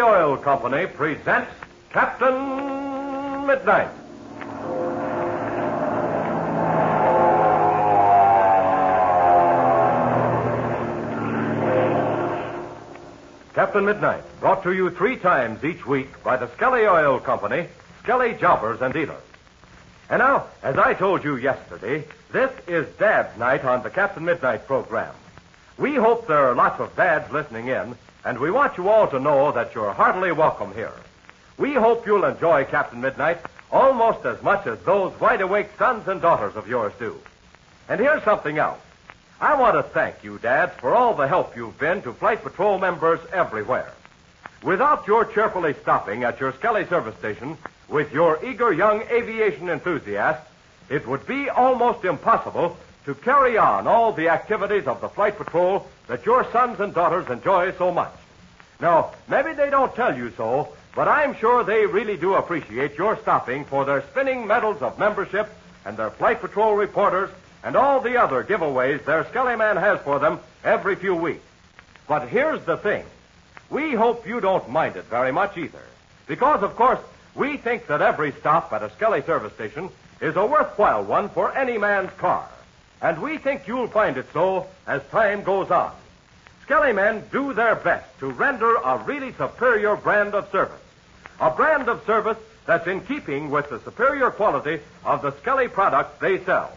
Oil Company presents Captain Midnight. Captain Midnight, brought to you three times each week by the Skelly Oil Company, Skelly Jobbers and Dealers. And now, as I told you yesterday, this is Dad's night on the Captain Midnight program. We hope there are lots of dads listening in, and we want you all to know that you're heartily welcome here. We hope you'll enjoy Captain Midnight almost as much as those wide awake sons and daughters of yours do. And here's something else. I want to thank you, dads, for all the help you've been to Flight Patrol members everywhere. Without your cheerfully stopping at your Skelly service station with your eager young aviation enthusiasts, it would be almost impossible to carry on all the activities of the Flight Patrol that your sons and daughters enjoy so much. Now, maybe they don't tell you so, but I'm sure they really do appreciate your stopping for their spinning medals of membership and their Flight Patrol reporters and all the other giveaways their Skelly Man has for them every few weeks. But here's the thing. We hope you don't mind it very much either. Because, of course, we think that every stop at a Skelly service station is a worthwhile one for any man's car. And we think you'll find it so as time goes on. Skelly men do their best to render a really superior brand of service. A brand of service that's in keeping with the superior quality of the Skelly products they sell.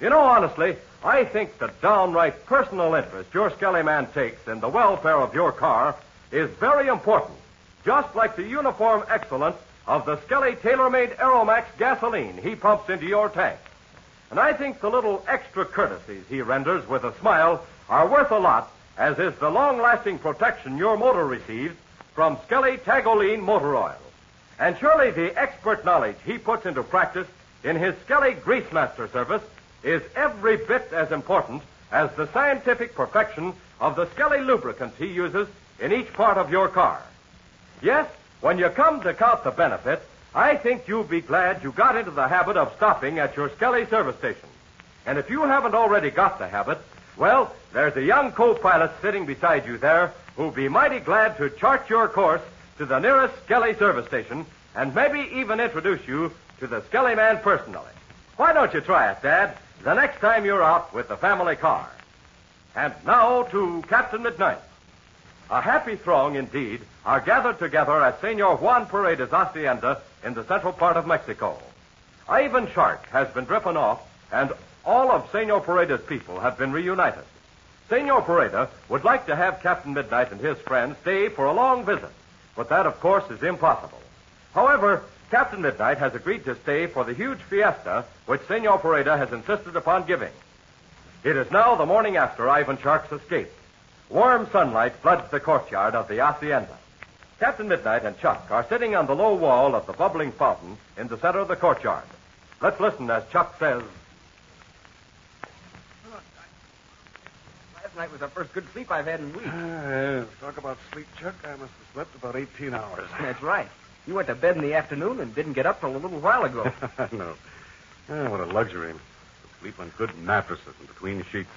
You know, honestly, I think the downright personal interest your Skelly man takes in the welfare of your car is very important, just like the uniform excellence of the Skelly tailor-made Aromax gasoline he pumps into your tank. And I think the little extra courtesies he renders with a smile are worth a lot, as is the long-lasting protection your motor receives from Skelly Tagolene motor oil. And surely the expert knowledge he puts into practice in his Skelly Grease Master service is every bit as important as the scientific perfection of the Skelly lubricants he uses in each part of your car. Yes, when you come to count the benefits, I think you'll be glad you got into the habit of stopping at your Skelly service station. And if you haven't already got the habit, well, there's a young co-pilot sitting beside you there who'll be mighty glad to chart your course to the nearest Skelly service station and maybe even introduce you to the Skelly man personally. Why don't you try it, Dad, the next time you're out with the family car? And now to Captain Midnight. A happy throng, indeed, are gathered together at Senor Juan Pareda's hacienda in the central part of Mexico. Ivan Shark has been driven off, and all of Senor Pareda's people have been reunited. Senor Pareda would like to have Captain Midnight and his friends stay for a long visit, but that, of course, is impossible. However, Captain Midnight has agreed to stay for the huge fiesta which Senor Pareda has insisted upon giving. It is now the morning after Ivan Shark's escape. Warm sunlight floods the courtyard of the hacienda. Captain Midnight and Chuck are sitting on the low wall of the bubbling fountain in the center of the courtyard. Let's listen as Chuck says, Last night was the first good sleep I've had in weeks. Uh, talk about sleep, Chuck. I must have slept about 18 hours. That's right. You went to bed in the afternoon and didn't get up till a little while ago. no. Ah, what a luxury. To sleep on good mattresses and between sheets,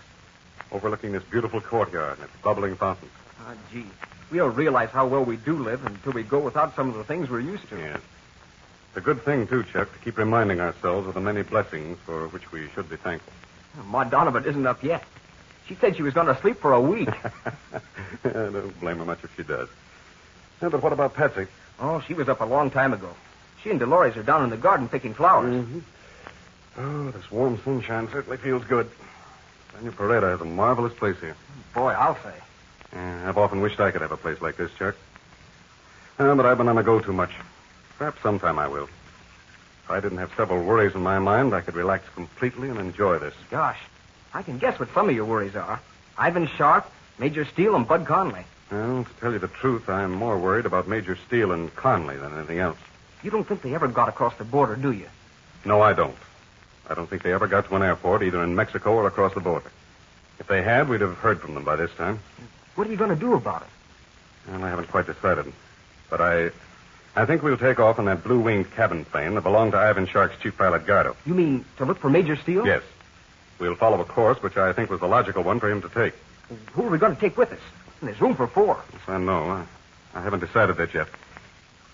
overlooking this beautiful courtyard and its bubbling fountain. Ah, gee. We don't realize how well we do live until we go without some of the things we're used to. Yes. It's a good thing, too, Chuck, to keep reminding ourselves of the many blessings for which we should be thankful. Ma Donovan isn't up yet. She said she was going to sleep for a week. I don't blame her much if she does. Yeah, but what about Patsy? oh, she was up a long time ago. She and Dolores are down in the garden picking flowers. Mm-hmm. Oh, this warm sunshine certainly feels good. Senor Pareda has a marvelous place here. Boy, I'll say. Yeah, I've often wished I could have a place like this, Chuck. Uh, but I've been on the go too much. Perhaps sometime I will. If I didn't have several worries in my mind, I could relax completely and enjoy this. Gosh, I can guess what some of your worries are. Ivan Shark, Major Steele, and Bud Conley. Well, to tell you the truth, I'm more worried about Major Steele and Conley than anything else. You don't think they ever got across the border, do you? No, I don't. I don't think they ever got to an airport, either in Mexico or across the border. If they had, we'd have heard from them by this time. What are you going to do about it? Well, I haven't quite decided. But I I think we'll take off in that blue winged cabin plane that belonged to Ivan Shark's chief pilot, Gardo. You mean to look for Major Steele? Yes. We'll follow a course which I think was the logical one for him to take. Who are we going to take with us? There's room for four. Yes, I know. I, I haven't decided that yet.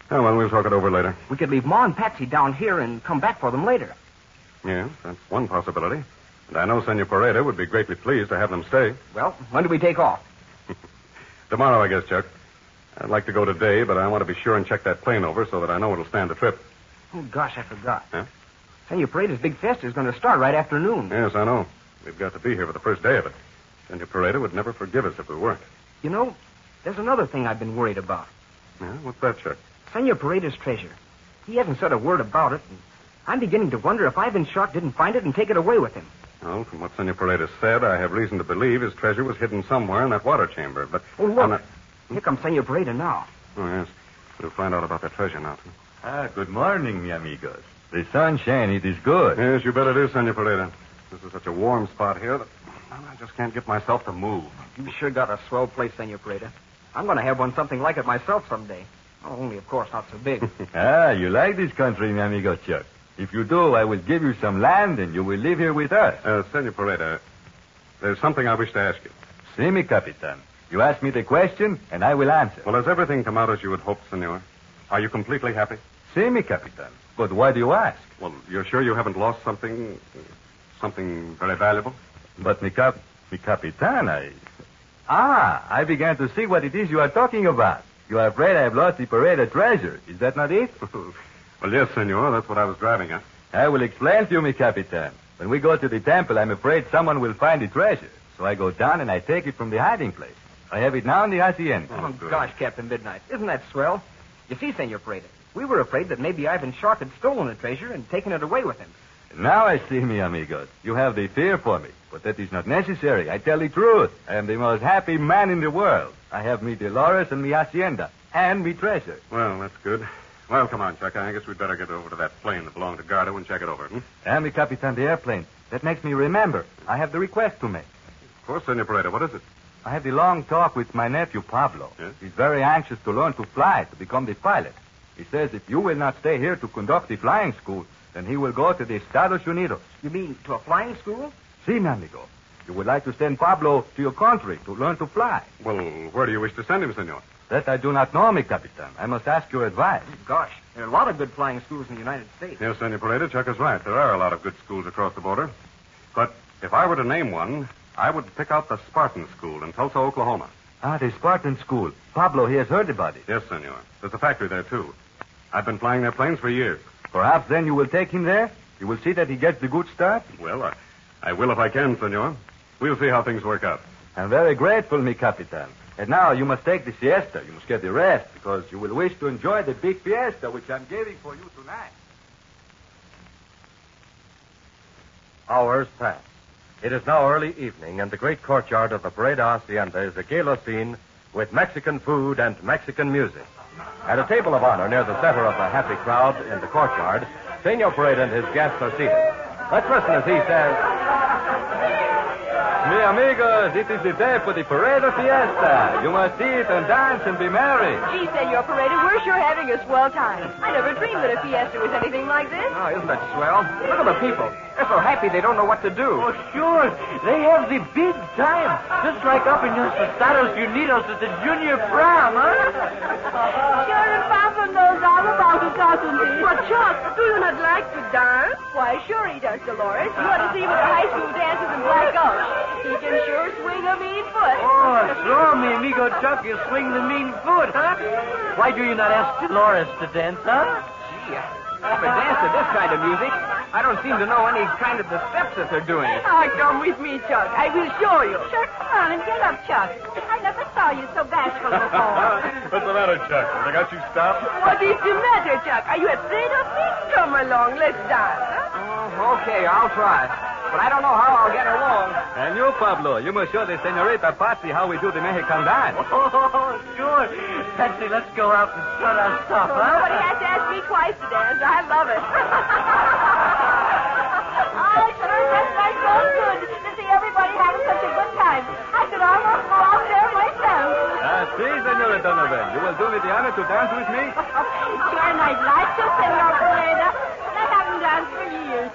Oh, well, we'll talk it over later. We could leave Ma and Patsy down here and come back for them later. Yes, that's one possibility. And I know Senor Pareda would be greatly pleased to have them stay. Well, when do we take off? Tomorrow, I guess, Chuck. I'd like to go today, but I want to be sure and check that plane over so that I know it'll stand the trip. Oh, gosh, I forgot. Huh? Senor Pareda's big fiesta is going to start right after noon. Yes, I know. We've got to be here for the first day of it. Senor Pareda would never forgive us if we weren't. You know, there's another thing I've been worried about. Yeah, what's that, Chuck? Senor Pareda's treasure. He hasn't said a word about it, and I'm beginning to wonder if Ivan Shark didn't find it and take it away with him. Well, from what Senor Pareda said, I have reason to believe his treasure was hidden somewhere in that water chamber. But Oh, look. I'm not- Here comes Senor Pareda now. Oh, yes. We'll find out about that treasure now. too. Ah, good morning, mi amigos. The sunshine, it is good. Yes, you bet it is, Senor Pareda. This is such a warm spot here that I just can't get myself to move. You sure got a swell place, Senor Pareda. I'm going to have one something like it myself someday. Oh, only, of course, not so big. Ah, you like this country, mi amigo Chuck. If you do, I will give you some land and you will live here with us. Uh, Senor Pareda, there's something I wish to ask you. See me, Capitan. You ask me the question, and I will answer. Well, has everything come out as you had hoped, Senor? Are you completely happy? See me, Capitan. But why do you ask? Well, you're sure you haven't lost something, something very valuable? But mi cap, mi Capitan, I... Ah, I began to see what it is you are talking about. You are afraid I have lost the Pareda treasure. Is that not it? well, yes, Senor. That's what I was driving at. I will explain to you, mi Capitan. When we go to the temple, I'm afraid someone will find the treasure. So I go down and I take it from the hiding place. I have it now in the hacienda. Oh, oh good. gosh, Captain Midnight. Isn't that swell? You see, Senor Pareda, we were afraid that maybe Ivan Shark had stolen the treasure and taken it away with him. Now I see, mi amigos. You have the fear for me, but that is not necessary. I tell the truth. I am the most happy man in the world. I have me Dolores and me hacienda, and me treasure. Well, that's good. Well, come on, Chuck. I guess we'd better get over to that plane that belonged to Gardo and check it over. Hmm? And me Capitan the airplane. That makes me remember. I have the request to make. Of course, Senor Pareda. What is it? I had a long talk with my nephew Pablo. Yes? He's very anxious to learn to fly, to become the pilot. He says if you will not stay here to conduct the flying school, then he will go to the Estados Unidos. You mean to a flying school? See, mi amigo. You would like to send Pablo to your country to learn to fly. Well, where do you wish to send him, Senor? That I do not know, mi Capitan. I must ask your advice. Gosh, there are a lot of good flying schools in the United States. Yes, Senor Pareda, Chuck is right. There are a lot of good schools across the border. But if I were to name one, I would pick out the Spartan School in Tulsa, Oklahoma. Ah, the Spartan school. Pablo, he has heard about it. Yes, Senor. There's a factory there, too. I've been flying their planes for years. Perhaps then you will take him there? You will see that he gets the good start? Well, I, I will if I can, Senor. We'll see how things work out. I'm very grateful, mi Capitan. And now you must take the siesta. You must get the rest because you will wish to enjoy the big fiesta which I'm giving for you tonight. Hours pass. It is now early evening, and the great courtyard of the Pareda Hacienda is a gala scene with Mexican food and Mexican music. At a table of honor near the center of the happy crowd in the courtyard, Senor Pareda and his guests are seated. Let's listen as he says, Mi amigos, it is the day for the Pareda fiesta. You must eat and dance and be merry. Gee, Senor Pareda, we're sure having a swell time. I never dreamed that a fiesta was anything like this. Oh, isn't that swell? Look at the people. They're so happy they don't know what to do. Oh, sure. They have the big time. Just like up in los Estados Unidos at the junior prom, huh? Sure, and Papa knows all about it, doesn't he? But, Chuck, do you not like to dance? Why, sure he does, Dolores. You ought to see him at the high school dances in Black Gulch. He can sure swing a mean foot. Oh, sure, me amigo Chuck, you swing the mean foot, huh? Why do you not ask Dolores to dance, huh? Gee, if I dance to this kind of music, I don't seem to know any kind of the steps that they're doing. Ah, come with me, Chuck. I will show you. Sure, come on and get up, Chuck. I never saw you so bashful before. What's the matter, Chuck? Have they got you stopped? What is the matter, Chuck? Are you afraid of me? Come along, let's dance. Huh? Oh, okay, I'll try. But I don't know how I'll get along. And you, Pablo, you must show the senorita Patsy how we do the Mexican dance. Oh, sure. Patsy, let's go out and strut our stuff, huh? Nobody has to ask me twice to dance. I love it. I sure just like so good to see everybody having such a good time. I could almost go out there myself. Ah, see, Senora Donovan. You will do me the honor to dance with me? Sure, and I'd like to, Senor Pareda, but I haven't danced for years.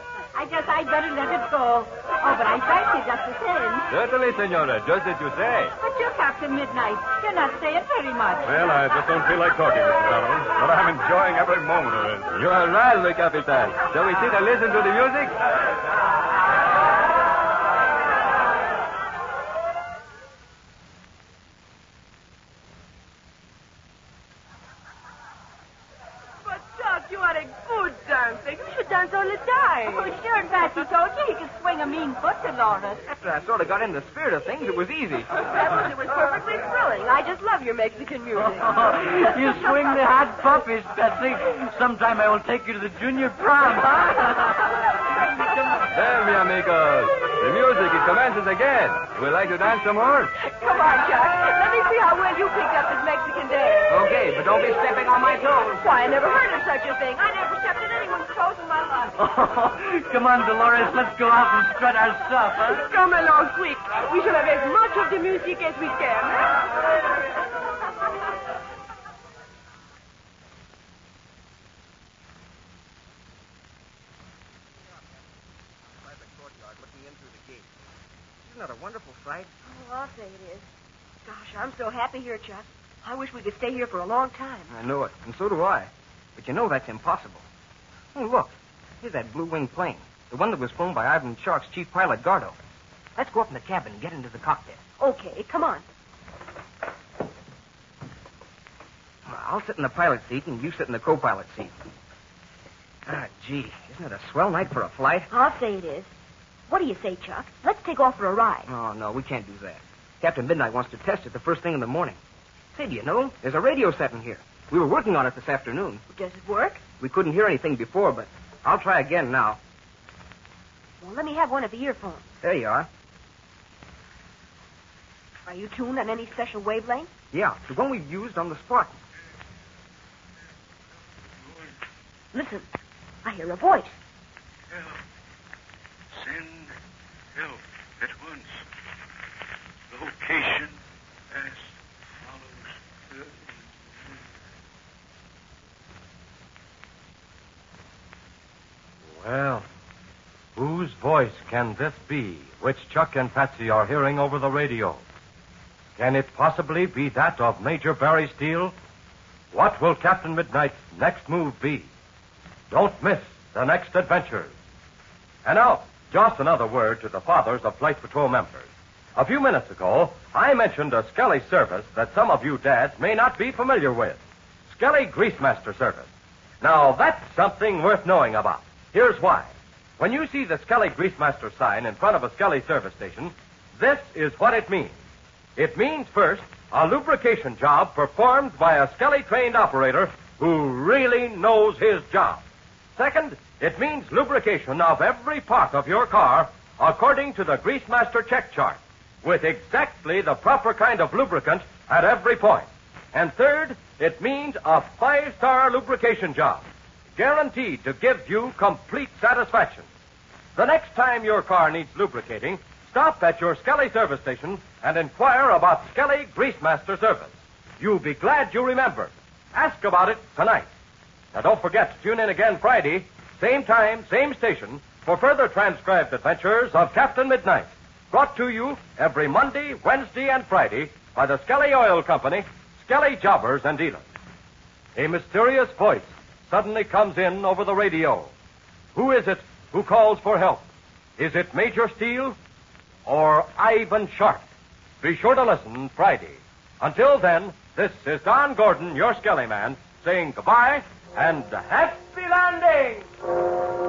I guess I'd better let it go. Oh, but I thank you just the same. Certainly, senora, just as you say. But you're Captain Midnight. You're not saying very much. Well, I just don't feel like talking, Mr. Donovan. But I'm enjoying every moment of it. You are right, Le Capitan. Shall we sit and listen to the music? But, Chuck, you had a good dancing. You should dance all the time. Oh, sure, Patsy told you he could swing a mean foot, Dolores. After I sort of got in the spirit of things, it was easy. Pablo, it was perfectly thrilling. I just love your Mexican music. you swing the hot puppies, Patsy. Sometime I will take you to the junior prom. There, mi amigos. The music, it commences again. Would you like to dance some more? Come on, Chuck. Let me see how well you picked up this Mexican dance. Okay, but don't be stepping on my toes. Why, I never heard of such a thing. I never stepped on anyone's toes in my life. Come on, Dolores. Let's go out and strut our stuff, huh? Come along quick. We shall have as much of the music as we can. Isn't that a wonderful sight? Oh, I'll say it is. Gosh, I'm so happy here, Chuck. I wish we could stay here for a long time. I know it, and so do I. But you know that's impossible. Oh, look. Here's that blue wing plane. The one that was flown by Ivan Shark's chief pilot, Gardo. Let's go up in the cabin and get into the cockpit. Okay, come on. I'll sit in the pilot seat and you sit in the co-pilot seat. Ah, gee, isn't it a swell night for a flight? I'll say it is. What do you say, Chuck? Let's take off for a ride. Oh, no, we can't do that. Captain Midnight wants to test it the first thing in the morning. Say, do you know, there's a radio set in here. We were working on it this afternoon. Does it work? We couldn't hear anything before, but I'll try again now. Well, let me have one of the earphones. There you are. Are you tuned on any special wavelength? Yeah, the one we used on the Spartan. Listen, I hear a voice. Help. Send help at once. As follows. Well, whose voice can this be which Chuck and Patsy are hearing over the radio? Can it possibly be that of Major Barry Steele? What will Captain Midnight's next move be? Don't miss the next adventures. And now, just another word to the fathers of Flight Patrol members. A few minutes ago, I mentioned a Skelly service that some of you dads may not be familiar with. Skelly Greasemaster service. Now, that's something worth knowing about. Here's why. When you see the Skelly Greasemaster sign in front of a Skelly service station, this is what it means. It means, first, a lubrication job performed by a Skelly trained operator who really knows his job. Second, it means lubrication of every part of your car according to the Greasemaster check chart, with exactly the proper kind of lubricant at every point. And third, it means a five star lubrication job, guaranteed to give you complete satisfaction. The next time your car needs lubricating, stop at your Skelly service station and inquire about Skelly Greasemaster service. You'll be glad you remembered. Ask about it tonight. Now don't forget to tune in again Friday, same time, same station, for further transcribed adventures of Captain Midnight. Brought to you every Monday, Wednesday, and Friday by the Skelly Oil Company, Skelly Jobbers and Dealers. A mysterious voice suddenly comes in over the radio. Who is it who calls for help? Is it Major Steele or Ivan Shark? Be sure to listen Friday. Until then, this is Don Gordon, your Skelly man, saying goodbye and happy landing.